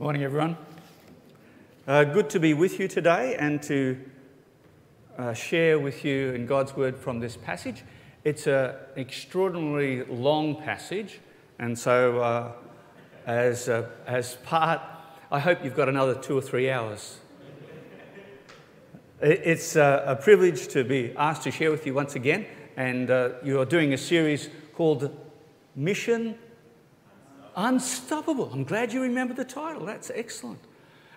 Morning, everyone. Uh, good to be with you today and to uh, share with you in God's Word from this passage. It's an extraordinarily long passage, and so uh, as, uh, as part, I hope you've got another two or three hours. It's uh, a privilege to be asked to share with you once again, and uh, you are doing a series called Mission Unstoppable. I'm glad you remember the title. That's excellent.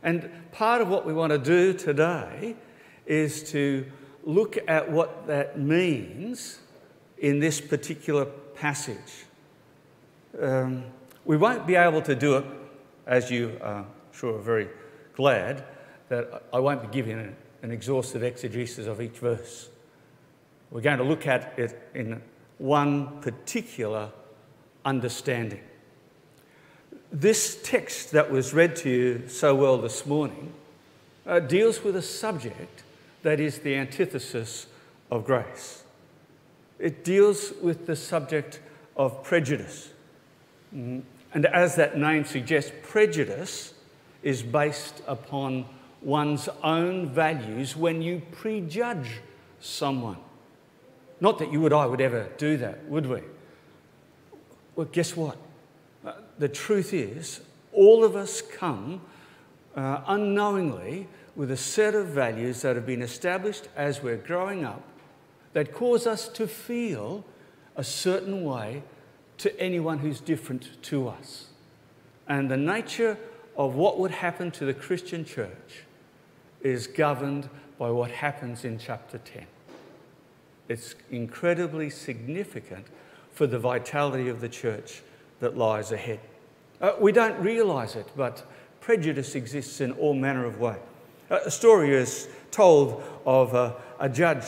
And part of what we want to do today is to look at what that means in this particular passage. Um, we won't be able to do it, as you are sure are very glad, that I won't be giving an, an exhaustive exegesis of each verse. We're going to look at it in one particular understanding. This text that was read to you so well this morning uh, deals with a subject that is the antithesis of grace. It deals with the subject of prejudice. Mm, and as that name suggests, prejudice is based upon one's own values when you prejudge someone. Not that you and I would ever do that, would we? Well, guess what? The truth is, all of us come uh, unknowingly with a set of values that have been established as we're growing up that cause us to feel a certain way to anyone who's different to us. And the nature of what would happen to the Christian church is governed by what happens in chapter 10. It's incredibly significant for the vitality of the church that lies ahead. Uh, we don't realise it, but prejudice exists in all manner of ways. Uh, a story is told of a, a judge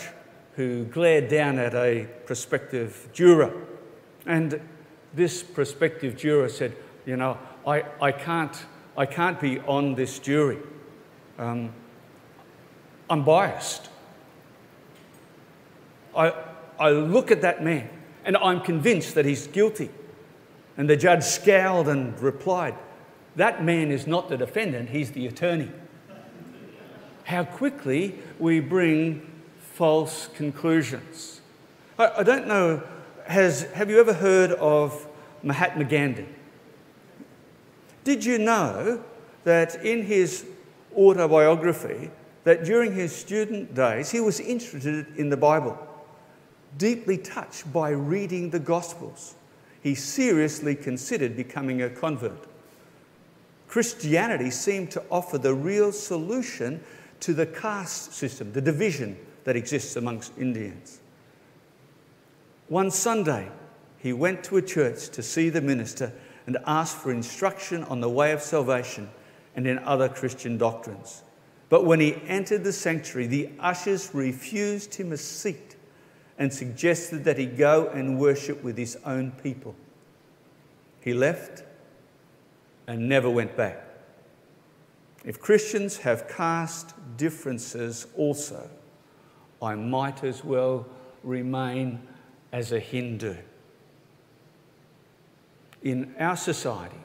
who glared down at a prospective juror. And this prospective juror said, You know, I, I, can't, I can't be on this jury. Um, I'm biased. I, I look at that man and I'm convinced that he's guilty. And the judge scowled and replied, That man is not the defendant, he's the attorney. How quickly we bring false conclusions. I, I don't know, has, have you ever heard of Mahatma Gandhi? Did you know that in his autobiography, that during his student days, he was interested in the Bible, deeply touched by reading the Gospels he seriously considered becoming a convert. Christianity seemed to offer the real solution to the caste system, the division that exists amongst Indians. One Sunday, he went to a church to see the minister and ask for instruction on the way of salvation and in other Christian doctrines. But when he entered the sanctuary, the ushers refused him a seat and suggested that he go and worship with his own people. He left and never went back. If Christians have caste differences also, I might as well remain as a Hindu. In our society,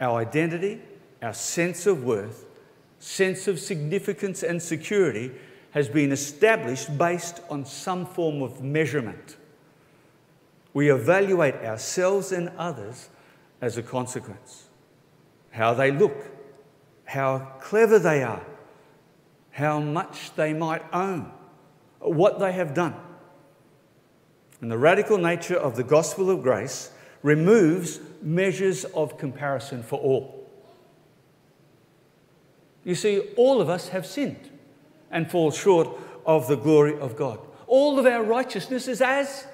our identity, our sense of worth, sense of significance and security has been established based on some form of measurement. We evaluate ourselves and others as a consequence. How they look, how clever they are, how much they might own, what they have done. And the radical nature of the gospel of grace removes measures of comparison for all. You see, all of us have sinned and fall short of the glory of God. All of our righteousness is as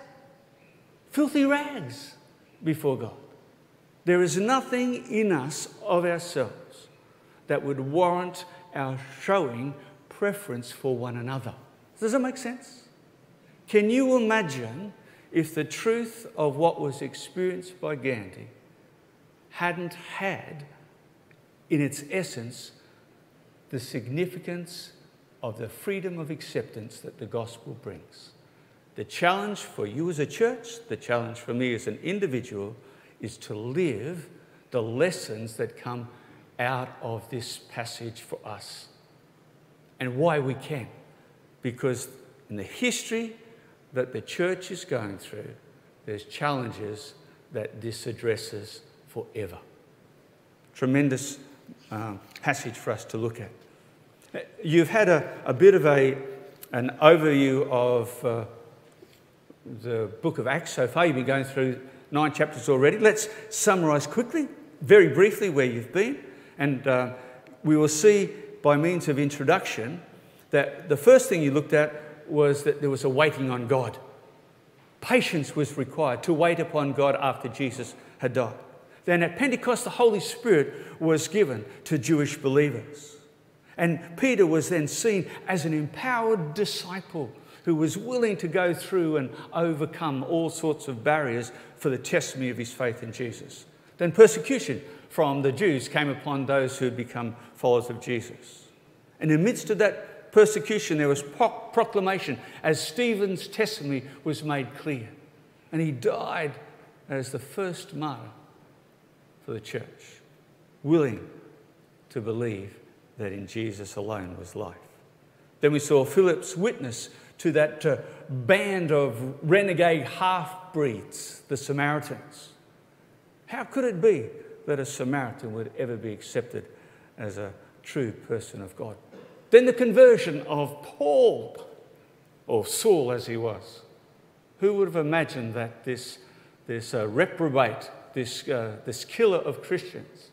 filthy rags before God. There is nothing in us of ourselves that would warrant our showing preference for one another. Does that make sense? Can you imagine if the truth of what was experienced by Gandhi hadn't had, in its essence, the significance of the freedom of acceptance that the gospel brings. The challenge for you as a church, the challenge for me as an individual, is to live the lessons that come out of this passage for us and why we can. Because in the history that the church is going through, there's challenges that this addresses forever. Tremendous um, passage for us to look at. You've had a, a bit of a, an overview of uh, the book of Acts so far. You've been going through nine chapters already. Let's summarise quickly, very briefly, where you've been. And uh, we will see by means of introduction that the first thing you looked at was that there was a waiting on God. Patience was required to wait upon God after Jesus had died. Then at Pentecost, the Holy Spirit was given to Jewish believers. And Peter was then seen as an empowered disciple who was willing to go through and overcome all sorts of barriers for the testimony of his faith in Jesus. Then persecution from the Jews came upon those who had become followers of Jesus. And in the midst of that persecution, there was proclamation as Stephen's testimony was made clear. And he died as the first martyr for the church, willing to believe that in Jesus alone was life. Then we saw Philip's witness to that uh, band of renegade half breeds, the Samaritans. How could it be that a Samaritan would ever be accepted as a true person of God? Then the conversion of Paul, or Saul as he was. Who would have imagined that this, this uh, reprobate, this, uh, this killer of Christians,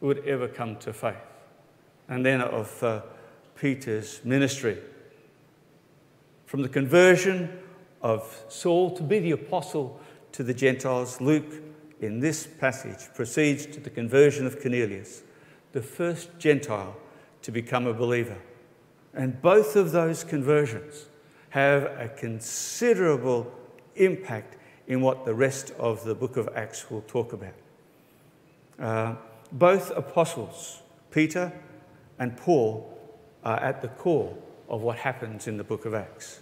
would ever come to faith? And then of uh, Peter's ministry from the conversion of Saul to be the apostle to the Gentiles, Luke, in this passage, proceeds to the conversion of Cornelius, the first Gentile to become a believer. And both of those conversions have a considerable impact in what the rest of the book of Acts will talk about. Uh, both apostles, Peter and Paul, are at the core of what happens in the book of Acts.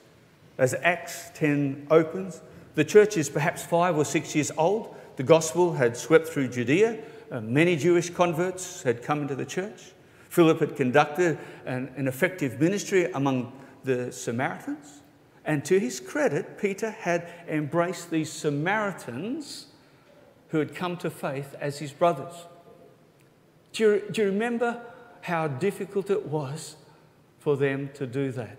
As Acts 10 opens, the church is perhaps five or six years old. The gospel had swept through Judea. Many Jewish converts had come into the church. Philip had conducted an, an effective ministry among the Samaritans. And to his credit, Peter had embraced these Samaritans who had come to faith as his brothers. Do you, do you remember how difficult it was for them to do that,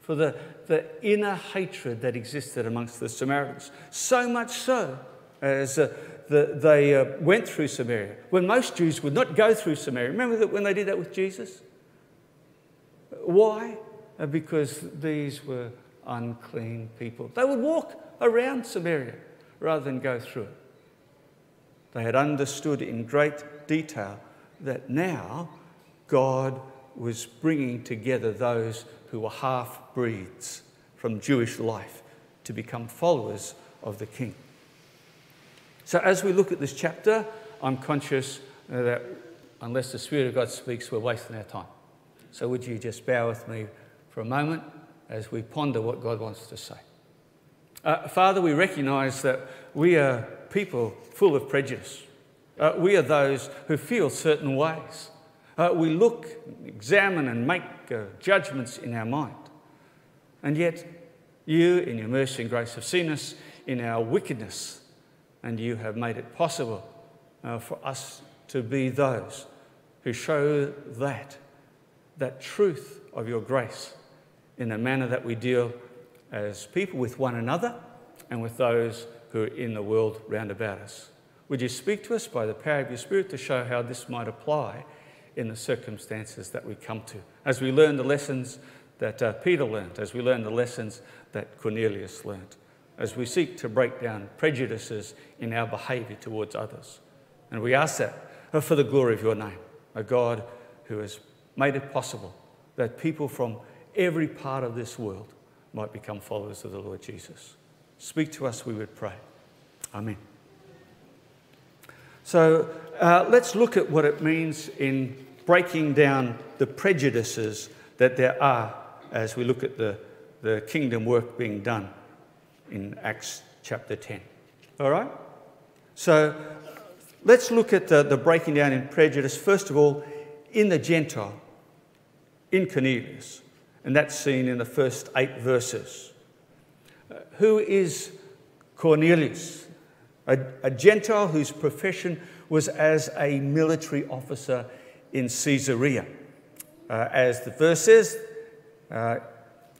for the, the inner hatred that existed amongst the Samaritans. So much so as uh, the, they uh, went through Samaria, when most Jews would not go through Samaria. Remember that when they did that with Jesus? Why? Uh, because these were unclean people. They would walk around Samaria rather than go through it. They had understood in great detail that now God was bringing together those who were half breeds from Jewish life to become followers of the King. So, as we look at this chapter, I'm conscious that unless the Spirit of God speaks, we're wasting our time. So, would you just bear with me for a moment as we ponder what God wants to say? Uh, Father, we recognize that we are people full of prejudice. Uh, we are those who feel certain ways. Uh, we look, examine, and make uh, judgments in our mind. And yet, you, in your mercy and grace, have seen us in our wickedness, and you have made it possible uh, for us to be those who show that, that truth of your grace in the manner that we deal as people with one another and with those who are in the world round about us. Would you speak to us by the power of your Spirit to show how this might apply in the circumstances that we come to. As we learn the lessons that uh, Peter learned, as we learn the lessons that Cornelius learned, as we seek to break down prejudices in our behaviour towards others. And we ask that uh, for the glory of your name, a God who has made it possible that people from every part of this world might become followers of the Lord Jesus. Speak to us, we would pray. Amen. So uh, let's look at what it means in breaking down the prejudices that there are as we look at the, the kingdom work being done in Acts chapter 10. All right? So, let's look at the, the breaking down in prejudice. First of all, in the Gentile, in Cornelius, and that's seen in the first eight verses. Uh, who is Cornelius? A, a Gentile whose profession was as a military officer in Caesarea. Uh, as the verse says, uh,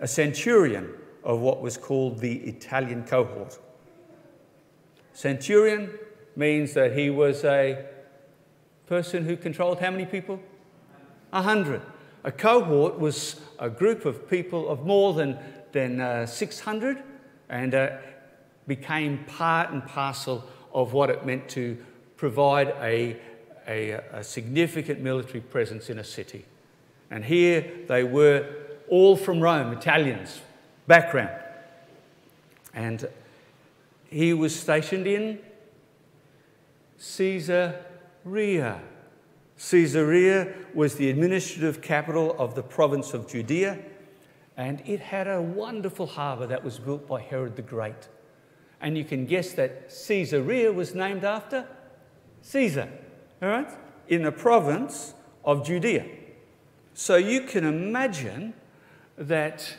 a centurion of what was called the Italian cohort. Centurion means that he was a person who controlled how many people? A hundred. A cohort was a group of people of more than, than uh, 600 and uh, became part and parcel of what it meant to provide a, a, a significant military presence in a city. And here they were all from Rome, Italians, background. And he was stationed in Caesarea. Caesarea was the administrative capital of the province of Judea, and it had a wonderful harbour that was built by Herod the Great. And you can guess that Caesarea was named after Caesar, all right, in the province of Judea. So you can imagine that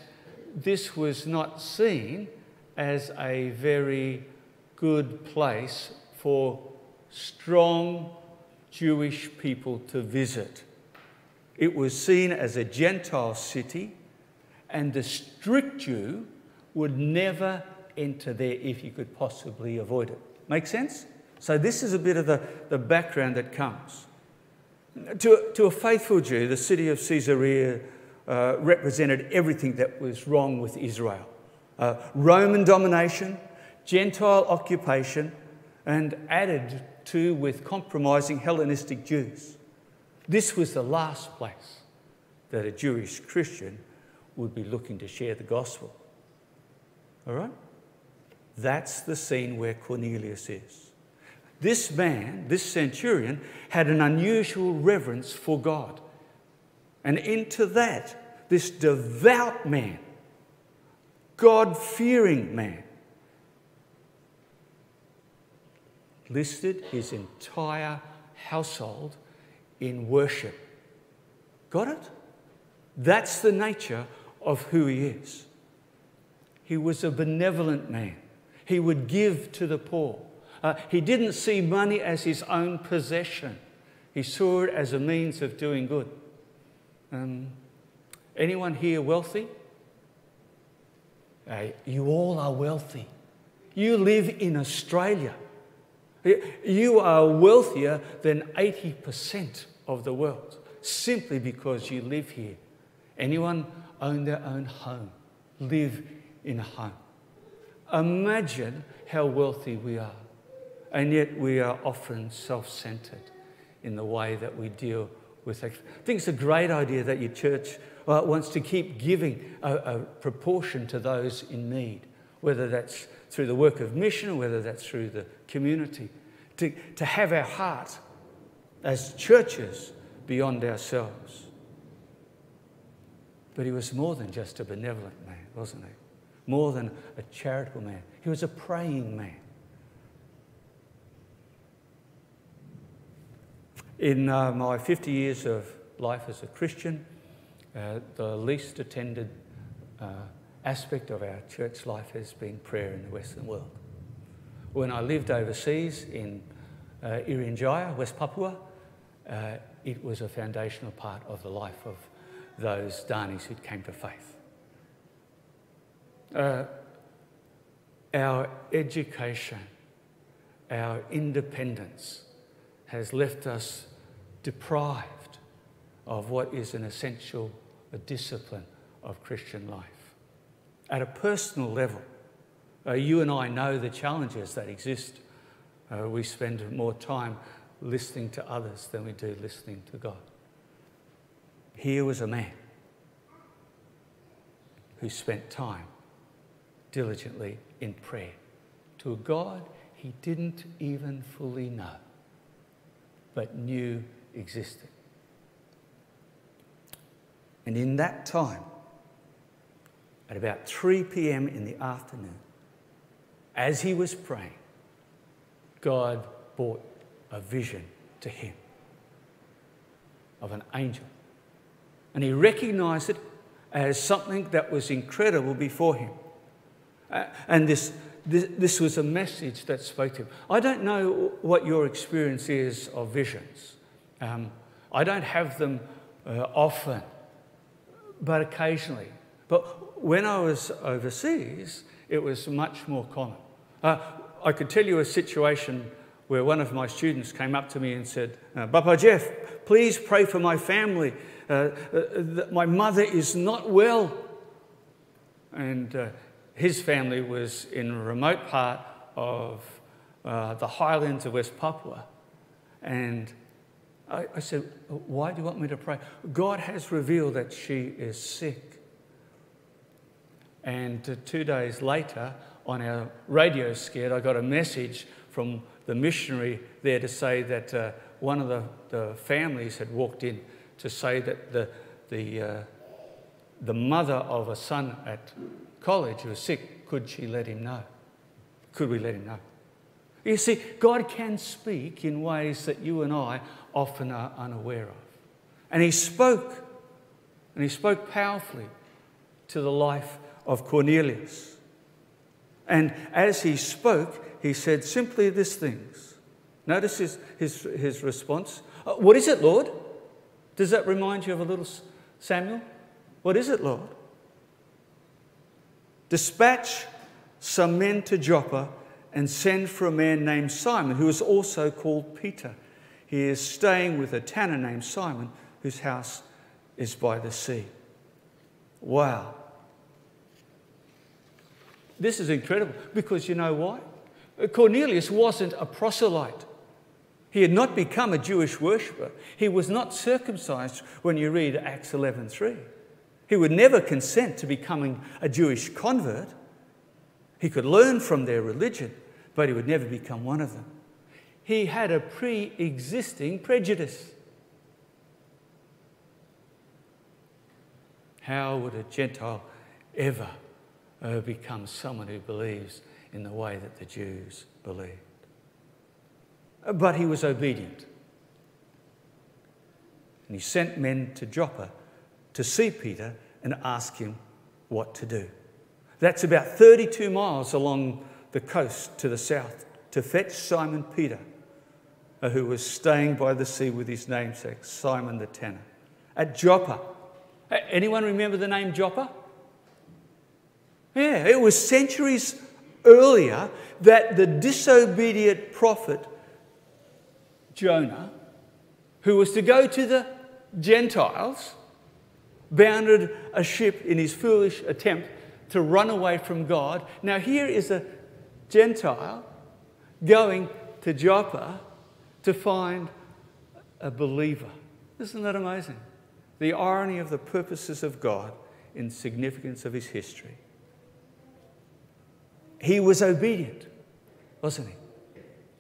this was not seen as a very good place for strong Jewish people to visit. It was seen as a Gentile city, and the strict Jew would never enter there if he could possibly avoid it. Make sense? So, this is a bit of the, the background that comes. To, to a faithful Jew, the city of Caesarea uh, represented everything that was wrong with Israel uh, Roman domination, Gentile occupation, and added to with compromising Hellenistic Jews. This was the last place that a Jewish Christian would be looking to share the gospel. All right? That's the scene where Cornelius is. This man, this centurion, had an unusual reverence for God. And into that, this devout man, God fearing man, listed his entire household in worship. Got it? That's the nature of who he is. He was a benevolent man. He would give to the poor. Uh, he didn't see money as his own possession, he saw it as a means of doing good. Um, anyone here wealthy? Uh, you all are wealthy. You live in Australia. You are wealthier than 80% of the world simply because you live here. Anyone own their own home, live in a home. Imagine how wealthy we are. And yet we are often self centered in the way that we deal with things. I think it's a great idea that your church uh, wants to keep giving a, a, proportion to those in need, whether that's through the work of mission or whether that's through the community. To, to have our heart as churches beyond ourselves. But he was more than just a benevolent man, wasn't he? More than a charitable man. He was a praying man. In uh, my 50 years of life as a Christian, uh, the least attended uh, aspect of our church life has been prayer in the Western world. When I lived overseas in uh, Irian Jaya, West Papua, uh, it was a foundational part of the life of those Danis who came to faith. Uh, our education, our independence, has left us deprived of what is an essential discipline of Christian life. At a personal level, uh, you and I know the challenges that exist. Uh, we spend more time listening to others than we do listening to God. Here was a man who spent time diligently in prayer to a God he didn't even fully know but knew existed. And in that time, at about 3 p.m. in the afternoon, as he was praying, God brought a vision to him of an angel. And he recognized it as something that was incredible before him. Uh, and this, this, this was a message that spoke to him. I don't know what your experience is of visions. Um, I don't have them uh, often, but occasionally. But when I was overseas, it was much more common. Uh, I could tell you a situation where one of my students came up to me and said, uh, Papa Jeff, please pray for my family. Uh, uh, my mother is not well. And uh, his family was in a remote part of uh, the highlands of West Papua. And I, I said, Why do you want me to pray? God has revealed that she is sick. And two days later, on our radio skit, I got a message from the missionary there to say that uh, one of the, the, families had walked in to say that the, the, uh, the mother of a son at college who was sick, could she let him know? Could we let him know? You see, God can speak in ways that you and I often are unaware of. And he spoke, and he spoke powerfully to the life of Cornelius. And as he spoke, he said simply these things. Notice his, his, his response. Uh, what is it, Lord? Does that remind you of a little Samuel? What is it, Lord? Dispatch some men to Joppa and send for a man named Simon, who is also called Peter. He is staying with a tanner named Simon, whose house is by the sea. Wow. This is incredible because you know why? Cornelius wasn't a proselyte. He had not become a Jewish worshipper. He was not circumcised when you read Acts 11:3. He would never consent to becoming a Jewish convert. He could learn from their religion, but he would never become one of them. He had a pre existing prejudice. How would a Gentile ever uh, become someone who believes in the way that the Jews believed? But he was obedient. And he sent men to Joppa to see Peter and ask him what to do. That's about 32 miles along the coast to the south to fetch Simon Peter, uh, who was staying by the sea with his namesake, Simon the tanner, at Joppa. Anyone remember the name Joppa? Yeah, it was centuries earlier that the disobedient prophet Jonah, who was to go to the Gentiles, bounded a ship in his foolish attempt to run away from God. Now, here is a Gentile going to Joppa to find a believer. Isn't that amazing? The irony of the purposes of God in significance of his history. He was obedient, wasn't he?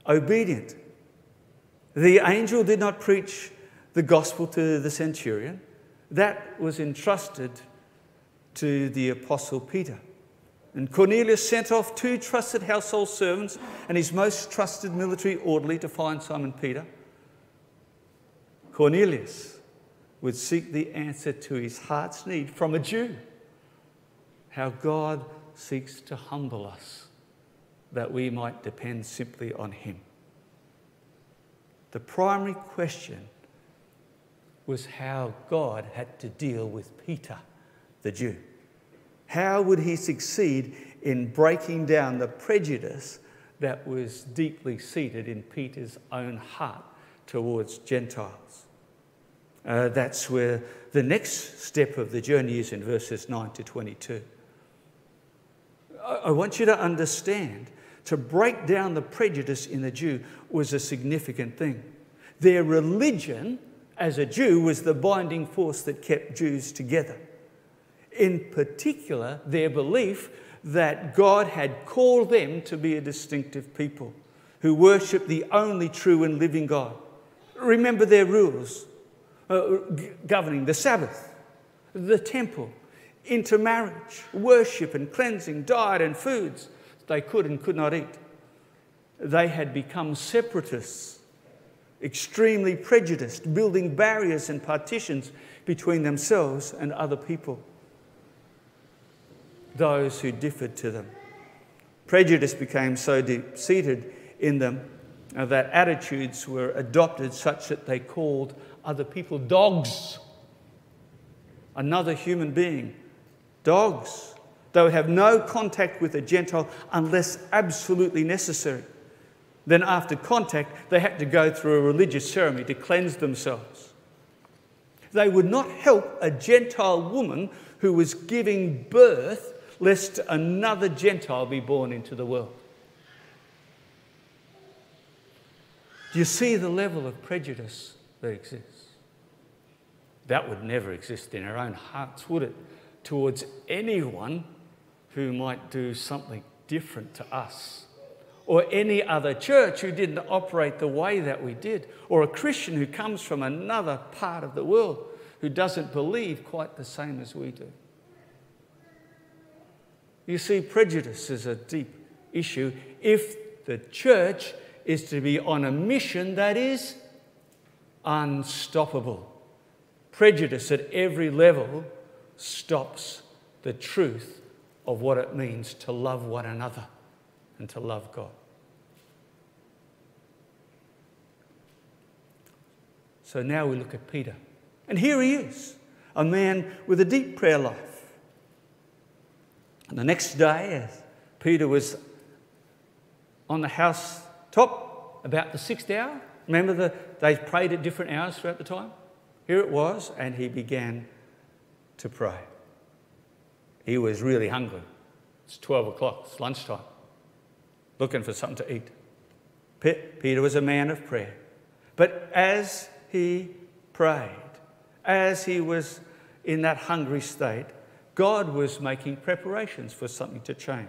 Obedient. The angel did not preach the gospel to the centurion. That was entrusted to the apostle Peter. And Cornelius sent off two trusted household servants and his most trusted military orderly to find Simon Peter. Cornelius would seek the answer to his heart's need from a Jew. How God seeks to humble us that we might depend simply on him. The primary question was how God had to deal with Peter, the Jew. How would he succeed in breaking down the prejudice that was deeply seated in Peter's own heart towards Gentiles? Uh, that's where the next step of the journey is in verses 9 to 22. I, I want you to understand to break down the prejudice in the Jew was a significant thing. Their religion as a Jew was the binding force that kept Jews together. In particular, their belief that God had called them to be a distinctive people who worship the only true and living God. Remember their rules uh, governing the Sabbath, the temple, intermarriage, worship and cleansing, diet and foods they could and could not eat. They had become separatists extremely prejudiced, building barriers and partitions between themselves and other people, those who differed to them. Prejudice became so deep seated in them uh, that attitudes were adopted such that they called other people dogs. Another human being, dogs. They would have no contact with a Gentile unless absolutely necessary. Then, after contact, they had to go through a religious ceremony to cleanse themselves. They would not help a Gentile woman who was giving birth lest another Gentile be born into the world. Do you see the level of prejudice that exists? That would never exist in our own hearts, would it? Towards anyone who might do something different to us, or any other church who didn't operate the way that we did, or a Christian who comes from another part of the world who doesn't believe quite the same as we do. You see, prejudice is a deep issue if the church is to be on a mission that is unstoppable. Prejudice at every level stops the truth of what it means to love one another and to love God. So now we look at Peter. And here he is, a man with a deep prayer life and the next day, as Peter was on the house top about the sixth hour, remember they prayed at different hours throughout the time? Here it was, and he began to pray. He was really hungry. It's 12 o'clock, it's lunchtime, looking for something to eat. Peter was a man of prayer. But as he prayed, as he was in that hungry state, God was making preparations for something to change.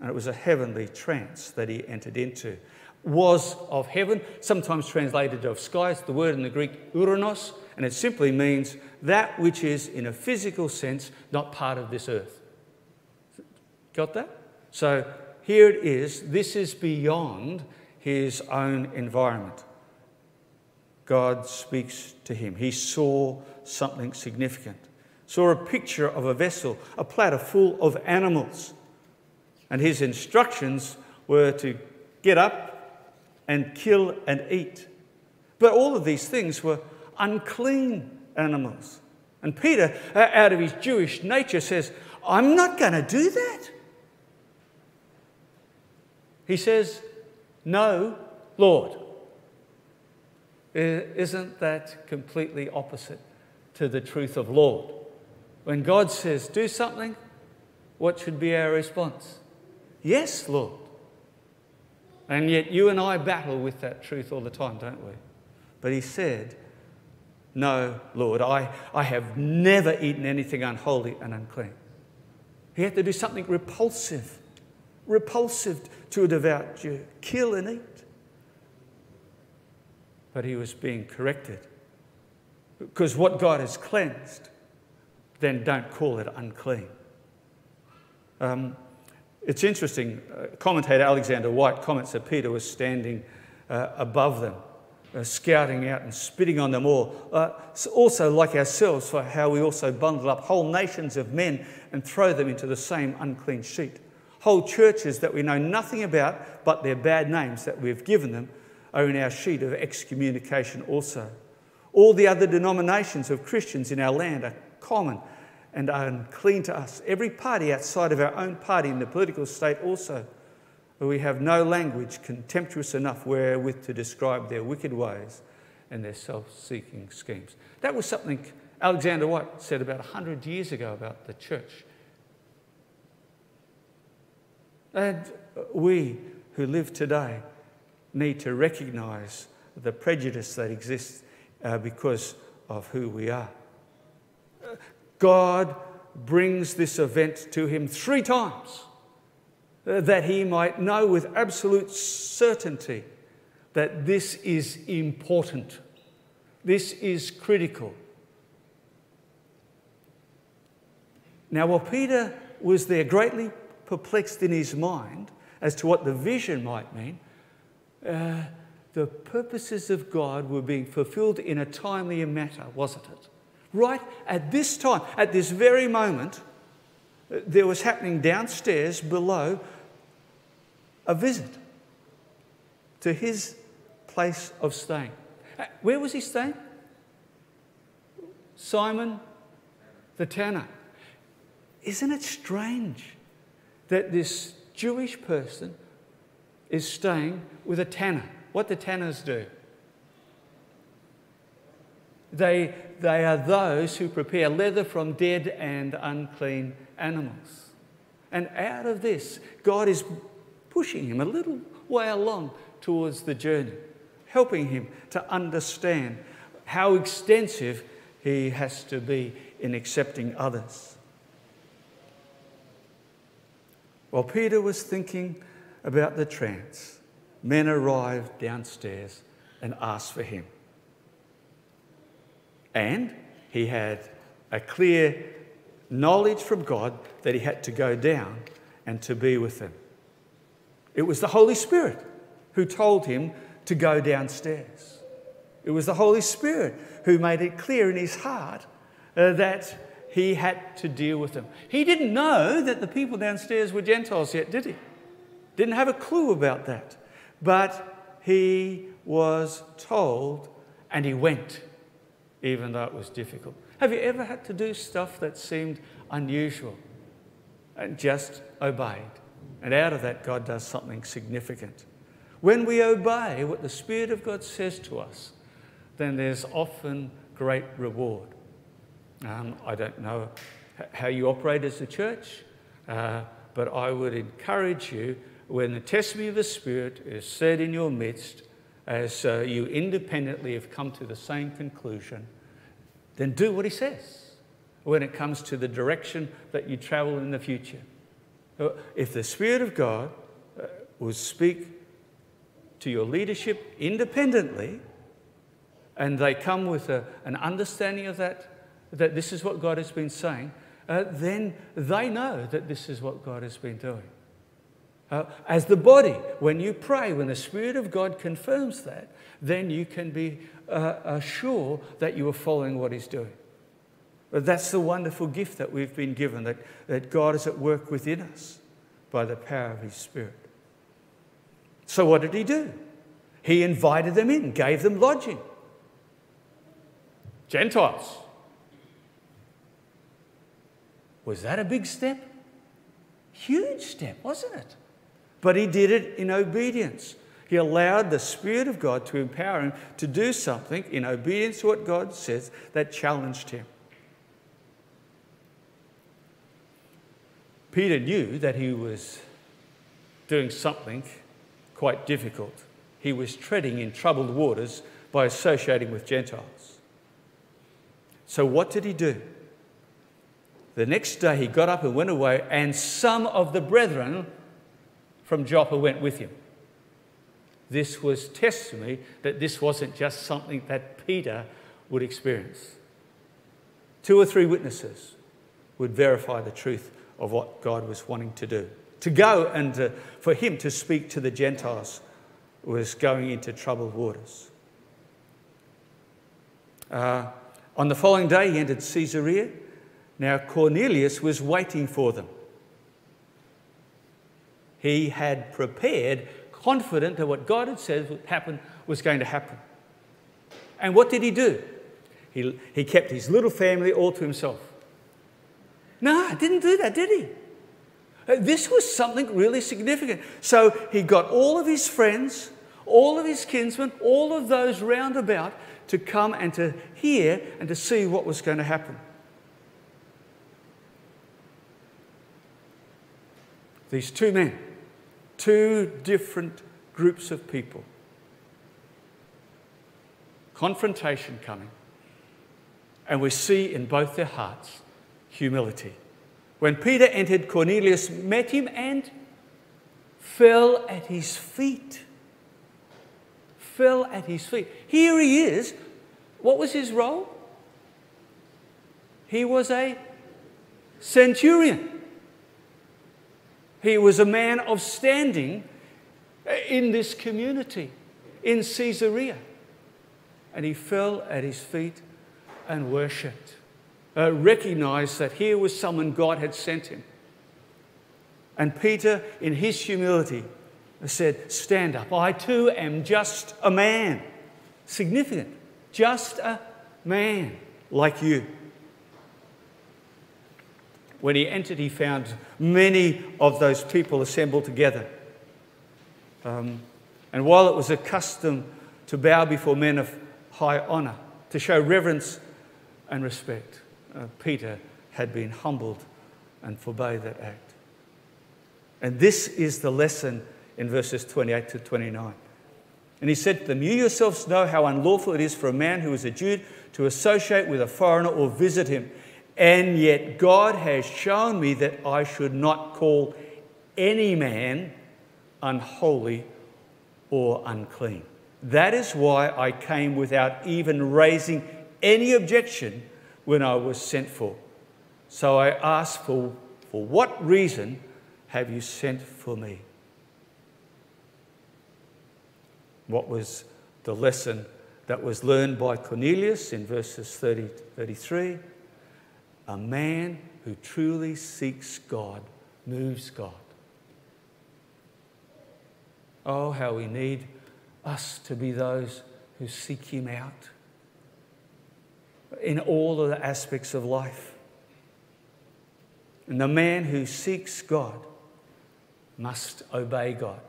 And it was a heavenly trance that he entered into. Was of heaven, sometimes translated of skies, the word in the Greek uranos, and it simply means that which is, in a physical sense, not part of this earth. Got that? So here it is. This is beyond his own environment. God speaks to him. He saw something significant saw a picture of a vessel, a platter full of animals. And his instructions were to get up and kill and eat. But all of these things were unclean animals. And Peter, uh, out of his Jewish nature, says, I'm not going to do that. He says, No, Lord. Isn't that completely opposite to the truth of Lord? When God says, do something, what should be our response? Yes, Lord. And yet you and I battle with that truth all the time, don't we? But he said, No, Lord, I, I have never eaten anything unholy and unclean. He had to do something repulsive, repulsive to a devout Jew kill and eat. But he was being corrected because what God has cleansed, then don't call it unclean. Um, it's interesting, uh, commentator Alexander Whyte comments that Peter was standing uh, above them, uh, scouting out and spitting on them all. Uh, also, like ourselves, for how we also bundle up whole nations of men and throw them into the same unclean sheet. Whole churches that we know nothing about, but their bad names that we've given them, are in our sheet of excommunication also. All the other denominations of Christians in our land are common and are unclean to us. Every party outside of our own party in the political state also, we have no language contemptuous enough wherewith to describe their wicked ways and their self seeking schemes. That was something Alexander Whyte said about 100 years ago about the church. And we who live today need to recognize the prejudice that exists uh, because of who we are. God brings this event to him three times uh, that he might know with absolute certainty that this is important, this is critical. Now, while Peter was there greatly perplexed in his mind as to what the vision might mean, uh, the purposes of God were being fulfilled in a timely manner, wasn't it? Right at this time, at this very moment, there was happening downstairs below a visit to his place of staying. Uh, where was he staying? Simon the tanner. Isn't it strange that this Jewish person is staying with a tanner? What do tanners do? They, they are those who prepare leather from dead and unclean animals. And out of this, God is pushing him a little way along towards the journey, helping him to understand how extensive he has to be in accepting others. While Peter was thinking about the trance, men arrived downstairs and asked for him. And he had a clear knowledge from God that he had to go down and to be with them. It was the Holy Spirit who told him to go downstairs. It was the Holy Spirit who made it clear in his heart uh, that he had to deal with them. He didn't know that the people downstairs were Gentiles yet, did he? Didn't have a clue about that. But he was told and he went, even though it was difficult. Have you ever had to do stuff that seemed unusual and just obeyed? And out of that, God does something significant. When we obey what the Spirit of God says to us, then there's often great reward. Um, I don't know how you operate as a church, uh, but I would encourage you when the testimony of the Spirit is said in your midst, as uh, you independently have come to the same conclusion, then do what He says when it comes to the direction that you travel in the future. Uh, if the Spirit of God uh, will speak to your leadership independently, and they come with a, an understanding of that, that this is what God has been saying, uh, then they know that this is what God has been doing. Uh, as the body, when you pray, when the Spirit of God confirms that, then you can be uh, sure that you are following what He's doing. But that's the wonderful gift that we've been given, that, that God is at work within us by the power of His Spirit. So, what did He do? He invited them in, gave them lodging. Gentiles. Was that a big step? Huge step, wasn't it? But he did it in obedience. He allowed the Spirit of God to empower him to do something in obedience to what God says that challenged him. Peter knew that he was doing something quite difficult. He was treading in troubled waters by associating with Gentiles. So, what did he do? The next day he got up and went away, and some of the brethren from Joppa went with him. This was testimony that this wasn't just something that Peter would experience. Two or three witnesses would verify the truth of what God was wanting to do. To go and to, for him to speak to the Gentiles was going into troubled waters. Uh, on the following day, he entered Caesarea. Now, Cornelius was waiting for them. He had prepared, confident that what God had said would happen was going to happen. And what did he do? He, he kept his little family all to himself. No, he didn't do that, did he? Uh, this was something really significant. So he got all of his friends, all of his kinsmen, all of those round about to come and to hear and to see what was going to happen. These two men, two different groups of people, confrontation coming, and we see in both their hearts humility. When Peter entered, Cornelius met him and fell at his feet. Fell at his feet. Here he is. What was his role? He was a centurion. He was a man of standing in this community. in Caesarea. And he fell at his feet and worshipped, uh, recognized that here was someone God had sent him. And Peter, in his humility, said, Stand up. I too am just a man. Significant. Just a man like you. When he entered, he found many of those people assembled together. Um, and while it was a custom to bow before men of high honour, to show reverence and respect, uh, Peter had been humbled and forbade that act. And this is the lesson in verses 28 to 29. And he said to them, You yourselves know how unlawful it is for a man who is a Jew to associate with a foreigner or visit him. And yet God has shown me that I should not call any man unholy or unclean. That is why I came without even raising any objection when I was sent for. So I asked for, for what reason have you sent for me? What was the lesson that was learned by Cornelius in verses 30 33? A man who truly seeks God moves God. Oh, how we need us to be those who seek Him out in all of the aspects of life. And the man who seeks God must obey God.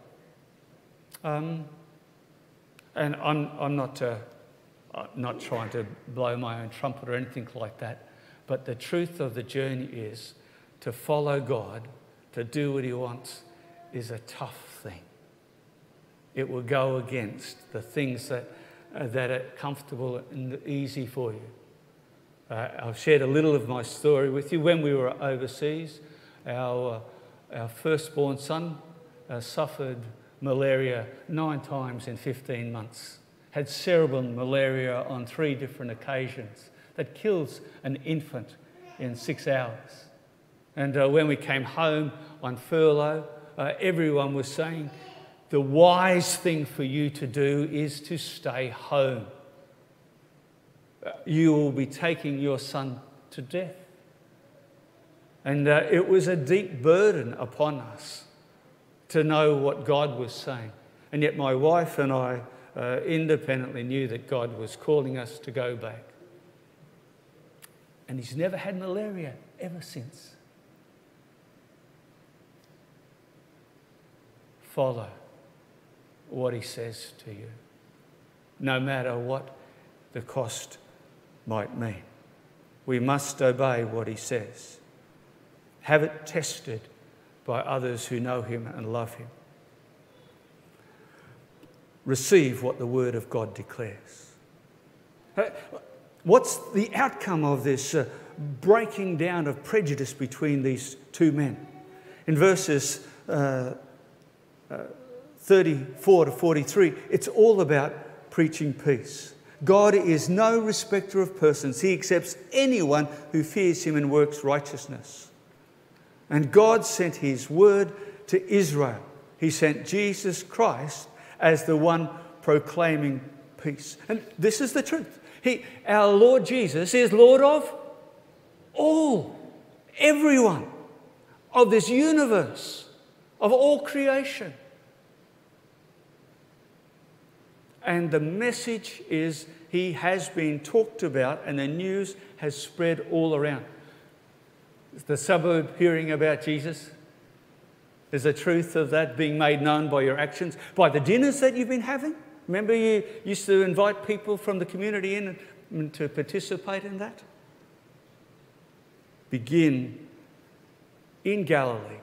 Um, and I'm, I'm not, uh, not trying to blow my own trumpet or anything like that, but the truth of the journey is to follow God, to do what He wants, is a tough thing. It will go against the things that, uh, that are comfortable and easy for you. Uh, I've shared a little of my story with you. When we were overseas, our, uh, our firstborn son uh, suffered malaria nine times in 15 months, had cerebral malaria on three different occasions that kills an infant in six hours. And uh, when we came home on furlough, uh, everyone was saying, the wise thing for you to do is to stay home you will be taking your son to death. And uh, it was a deep burden upon us to know what God was saying. And yet, my wife and I uh, independently knew that God was calling us to go back. And he's never had malaria ever since. Follow what he says to you, no matter what the cost might mean. We must obey what he says. Have it tested by others who know him and love him. Receive what the word of God declares. What's the outcome of this uh, breaking down of prejudice between these two men? In verses uh, uh, 34 to 43, it's all about preaching peace. God is no respecter of persons. He accepts anyone who fears him and works righteousness. And God sent his word to Israel. He sent Jesus Christ as the one proclaiming peace. And this is the truth. He, our Lord Jesus is Lord of all, everyone, of this universe, of all creation. And the message is he has been talked about, and the news has spread all around. Is the suburb hearing about Jesus? Is the truth of that being made known by your actions, by the dinners that you've been having? Remember, you used to invite people from the community in to participate in that? Begin in Galilee.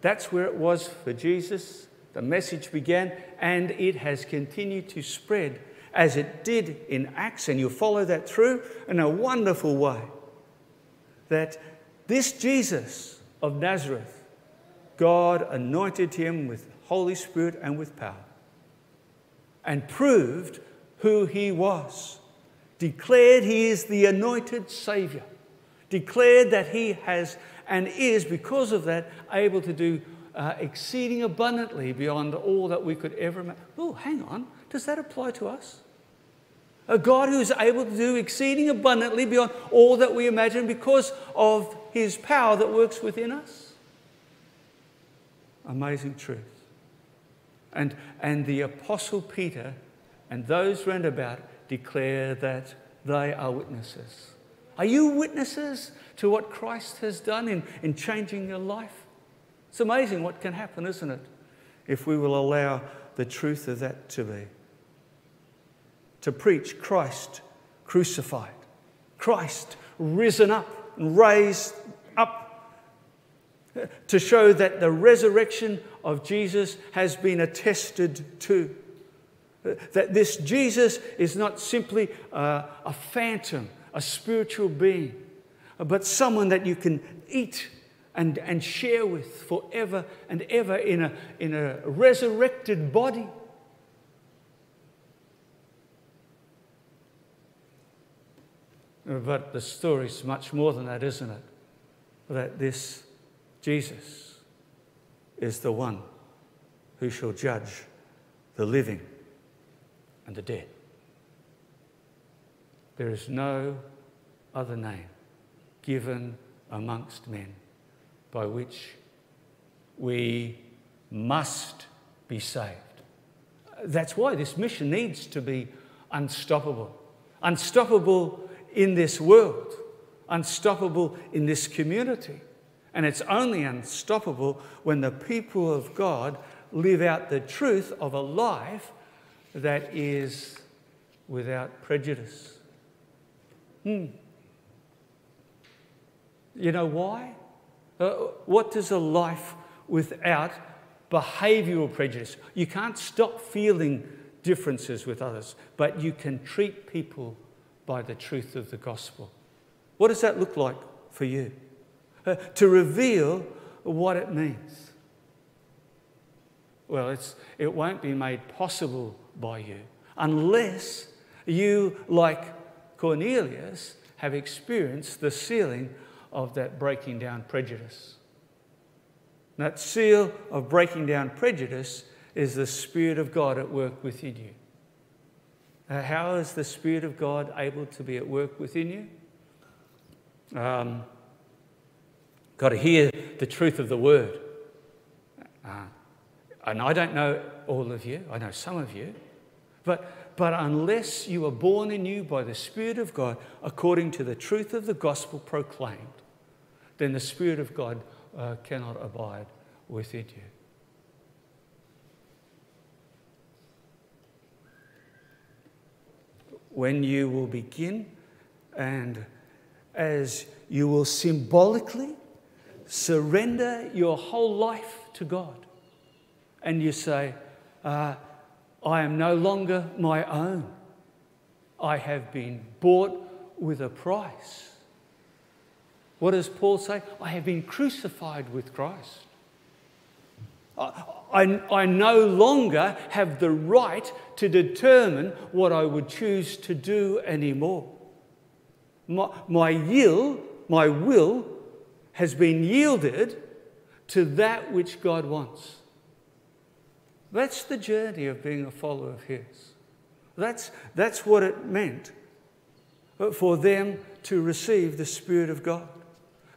That's where it was for Jesus. The message began and it has continued to spread as it did in Acts, and you'll follow that through in a wonderful way. That this Jesus of Nazareth, God anointed him with Holy Spirit and with power, and proved who he was, declared he is the anointed Savior, declared that he has and is, because of that, able to do uh, exceeding abundantly beyond all that we could ever imagine. Oh, hang on. Does that apply to us? A God who is able to do exceeding abundantly beyond all that we imagine because of his power that works within us? Amazing truth. And, and the Apostle Peter and those round about declare that they are witnesses. Are you witnesses to what Christ has done in, in changing your life? It's amazing what can happen, isn't it? If we will allow the truth of that to be. To preach Christ crucified, Christ risen up and raised up to show that the resurrection of Jesus has been attested to. That this Jesus is not simply a, a phantom, a spiritual being, but someone that you can eat and, and share with forever and ever in a, in a resurrected body. But the story is much more than that, isn't it? That this Jesus is the one who shall judge the living and the dead. There is no other name given amongst men by which we must be saved. That's why this mission needs to be unstoppable. Unstoppable in this world, unstoppable in this community. And it's only unstoppable when the people of God live out the truth of a life that is without prejudice. Hmm. You know why? Uh, what does a life without behavioural prejudice? You can't stop feeling differences with others, but you can treat people by the truth of the gospel. What does that look like for you? Uh, to reveal what it means. Well, it's, it won't be made possible by you unless you, like Cornelius, have experienced the sealing of that breaking down prejudice. That seal of breaking down prejudice is the Spirit of God at work within you. Uh, how is the Spirit of God able to be at work within you? Um, got to hear the truth of the word. Uh, and I don't know all of you, I know some of you, but, but unless you are born anew by the Spirit of God according to the truth of the gospel proclaimed, then the Spirit of God uh, cannot abide within you. When you will begin and as you will symbolically surrender your whole life to God. And you say, uh, I am no longer my own. I have been bought with a price. What does Paul say? I have been crucified with Christ. I, I, I, no longer have the right to determine what I would choose to do anymore. My, my will, my will has been yielded to that which God wants. That's the journey of being a follower of His. That's, that's what it meant for them to receive the Spirit of God.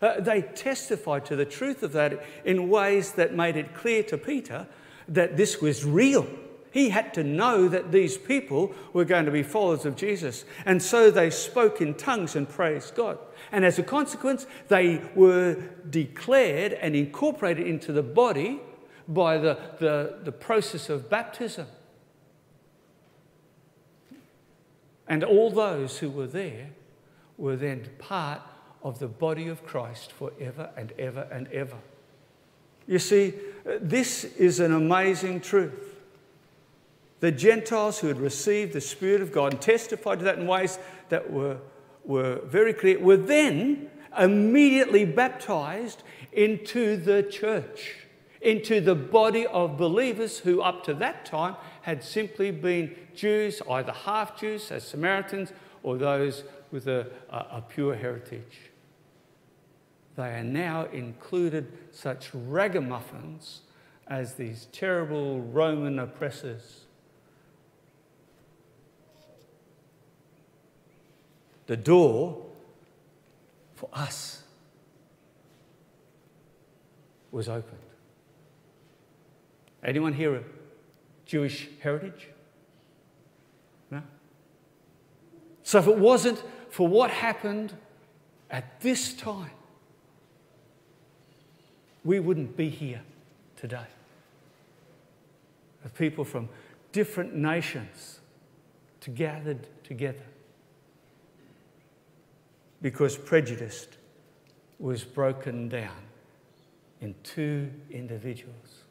Uh, they testified to the truth of that in ways that made it clear to Peter that this was real. He had to know that these people were going to be followers of Jesus. And so they spoke in tongues and praised God. And as a consequence, they were declared and incorporated into the body by the, the, the process of baptism. And all those who were there were then part of the body of Christ forever and ever and ever. You see, this is an amazing truth. The Gentiles who had received the Spirit of God and testified to that in ways that were, were very clear were then immediately baptized into the church, into the body of believers who, up to that time, had simply been Jews, either half Jews as Samaritans or those with a, a, a pure heritage. They are now included such ragamuffins as these terrible Roman oppressors the door for us was opened. Anyone here a Jewish heritage? No? So if it wasn't for what happened at this time, we wouldn't be here today. Of people from different nations to gathered together because prejudice was broken down in two individuals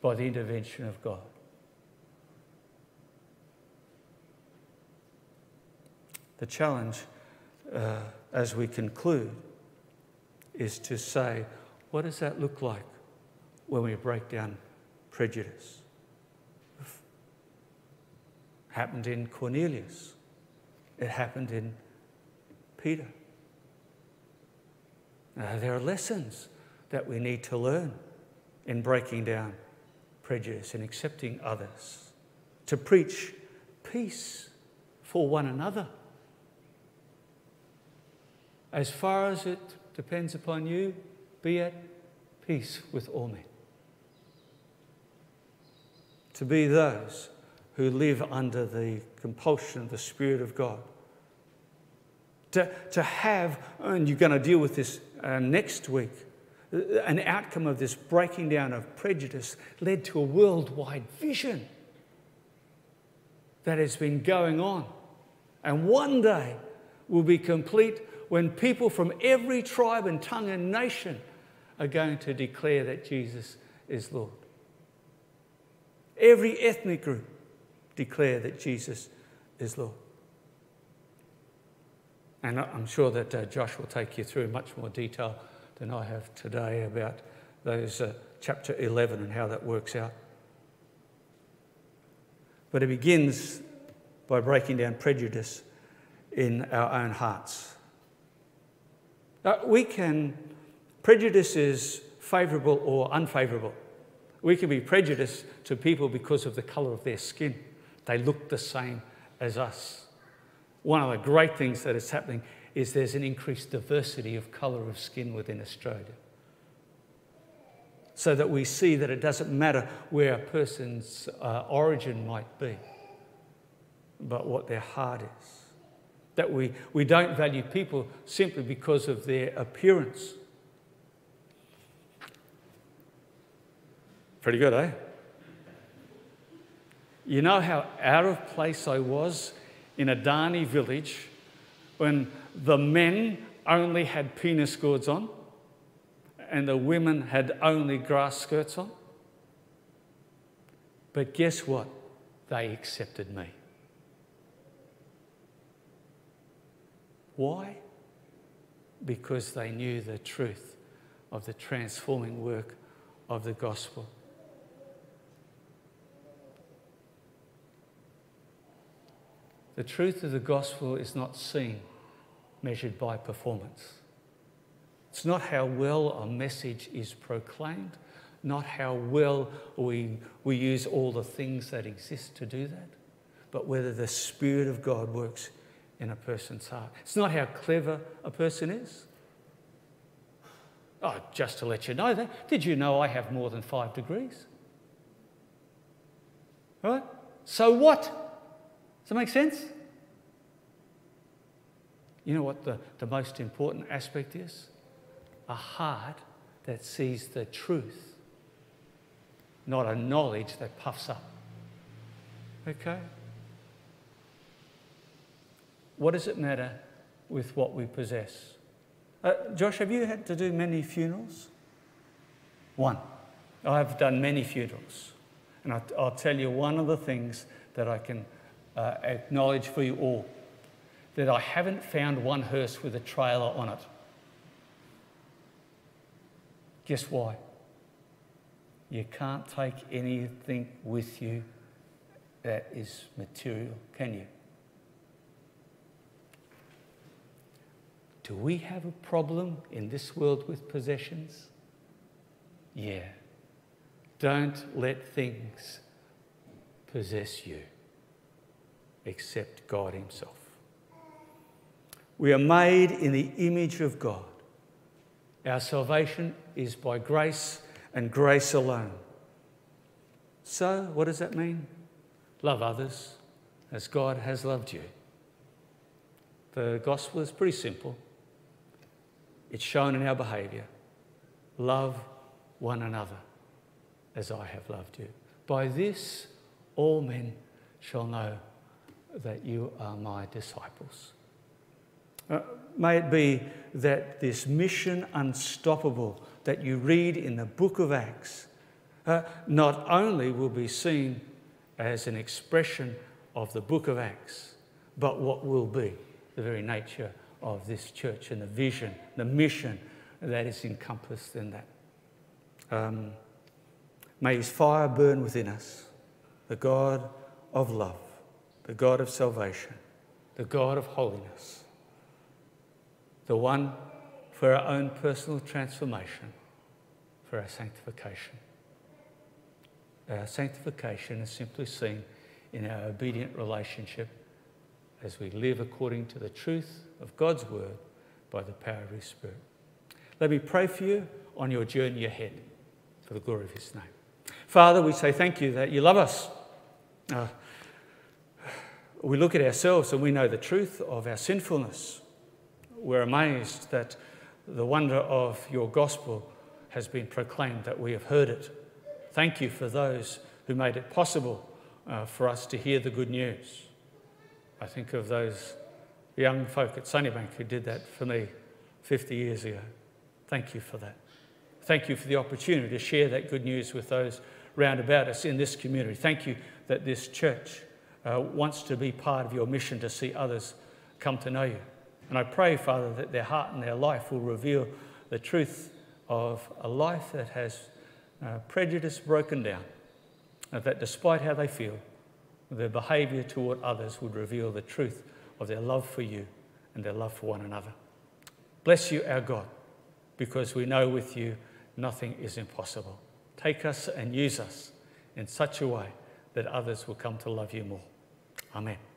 by the intervention of God. The challenge uh, as we conclude is to say, what does that look like when we break down prejudice? happened in Cornelius. It happened in Peter. Now, there are lessons that we need to learn in breaking down prejudice and accepting others, to preach peace for one another. As far as it depends upon you, be at peace with all men. To be those who live under the compulsion of the Spirit of God. To, to have, and you're going to deal with this uh, next week, uh, an outcome of this breaking down of prejudice led to a worldwide vision that has been going on. And one day will be complete when people from every tribe and tongue and nation are going to declare that Jesus is Lord. Every ethnic group, declare that Jesus is Lord. And I'm sure that uh, Josh will take you through much more detail than I have today about those uh, chapter 11 and how that works out. But it begins by breaking down prejudice in our own hearts. Uh, we can, prejudice is favourable or unfavourable. We can be prejudiced to people because of the colour of their skin. They look the same as us. One of the great things that is happening is there's an increased diversity of colour of skin within Australia. So that we see that it doesn't matter where a person's uh, origin might be, but what their heart is. That we, we don't value people simply because of their appearance. Pretty good, eh? You know how out of place I was in a Dani village when the men only had penis gourds on and the women had only grass skirts on? But guess what? They accepted me. Why? Because they knew the truth of the transforming work of the gospel. The truth of the gospel is not seen, measured by performance. It's not how well a message is proclaimed, not how well we, we use all the things that exist to do that, but whether the Spirit of God works in a person's heart. It's not how clever a person is. Oh, just to let you know that, did you know I have more than five degrees? Right? So what? Does that make sense? You know what the, the most important aspect is? A heart that sees the truth, not a knowledge that puffs up. Okay? What does it matter with what we possess? Uh, Josh, have you had to do many funerals? One. I've done many funerals. And I'll, I'll tell you one of the things that I can uh, acknowledge for you all that I haven't found one hearse with a trailer on it. Guess why? You can't take anything with you that is material, can you? Do we have a problem in this world with possessions? Yeah. Don't let things possess you except God Himself. We are made in the image of God. Our salvation is by grace and grace alone. So, what does that mean? Love others as God has loved you. The gospel is pretty simple. It's shown in our behaviour. Love one another as I have loved you. By this, all men shall know that you are my disciples. Uh, may it be that this mission unstoppable that you read in the book of Acts uh, not only will be seen as an expression of the book of Acts, but what will be the very nature of this church and the vision, the mission that is encompassed in that. Um, may his fire burn within us, the God of love, the God of salvation, the God of holiness, the one for our own personal transformation, for our sanctification. Our sanctification is simply seen in our obedient relationship as we live according to the truth of God's word by the power of His Spirit. Let me pray for you on your journey ahead for the glory of His name. Father, we say thank you that you love us. Uh, we look at ourselves and we know the truth of our sinfulness. We're amazed that the wonder of your gospel has been proclaimed, that we have heard it. Thank you for those who made it possible uh, for us to hear the good news. I think of those young folk at Sunnybank who did that for me 50 years ago. Thank you for that. Thank you for the opportunity to share that good news with those round about us in this community. Thank you that this church uh, wants to be part of your mission to see others come to know you. And I pray, Father, that their heart and their life will reveal the truth of a life that has uh, prejudice broken down, that despite how they feel, their behaviour toward others would reveal the truth of their love for you and their love for one another. Bless you, our God, because we know with you nothing is impossible. Take us and use us in such a way that others will come to love you more. Amen.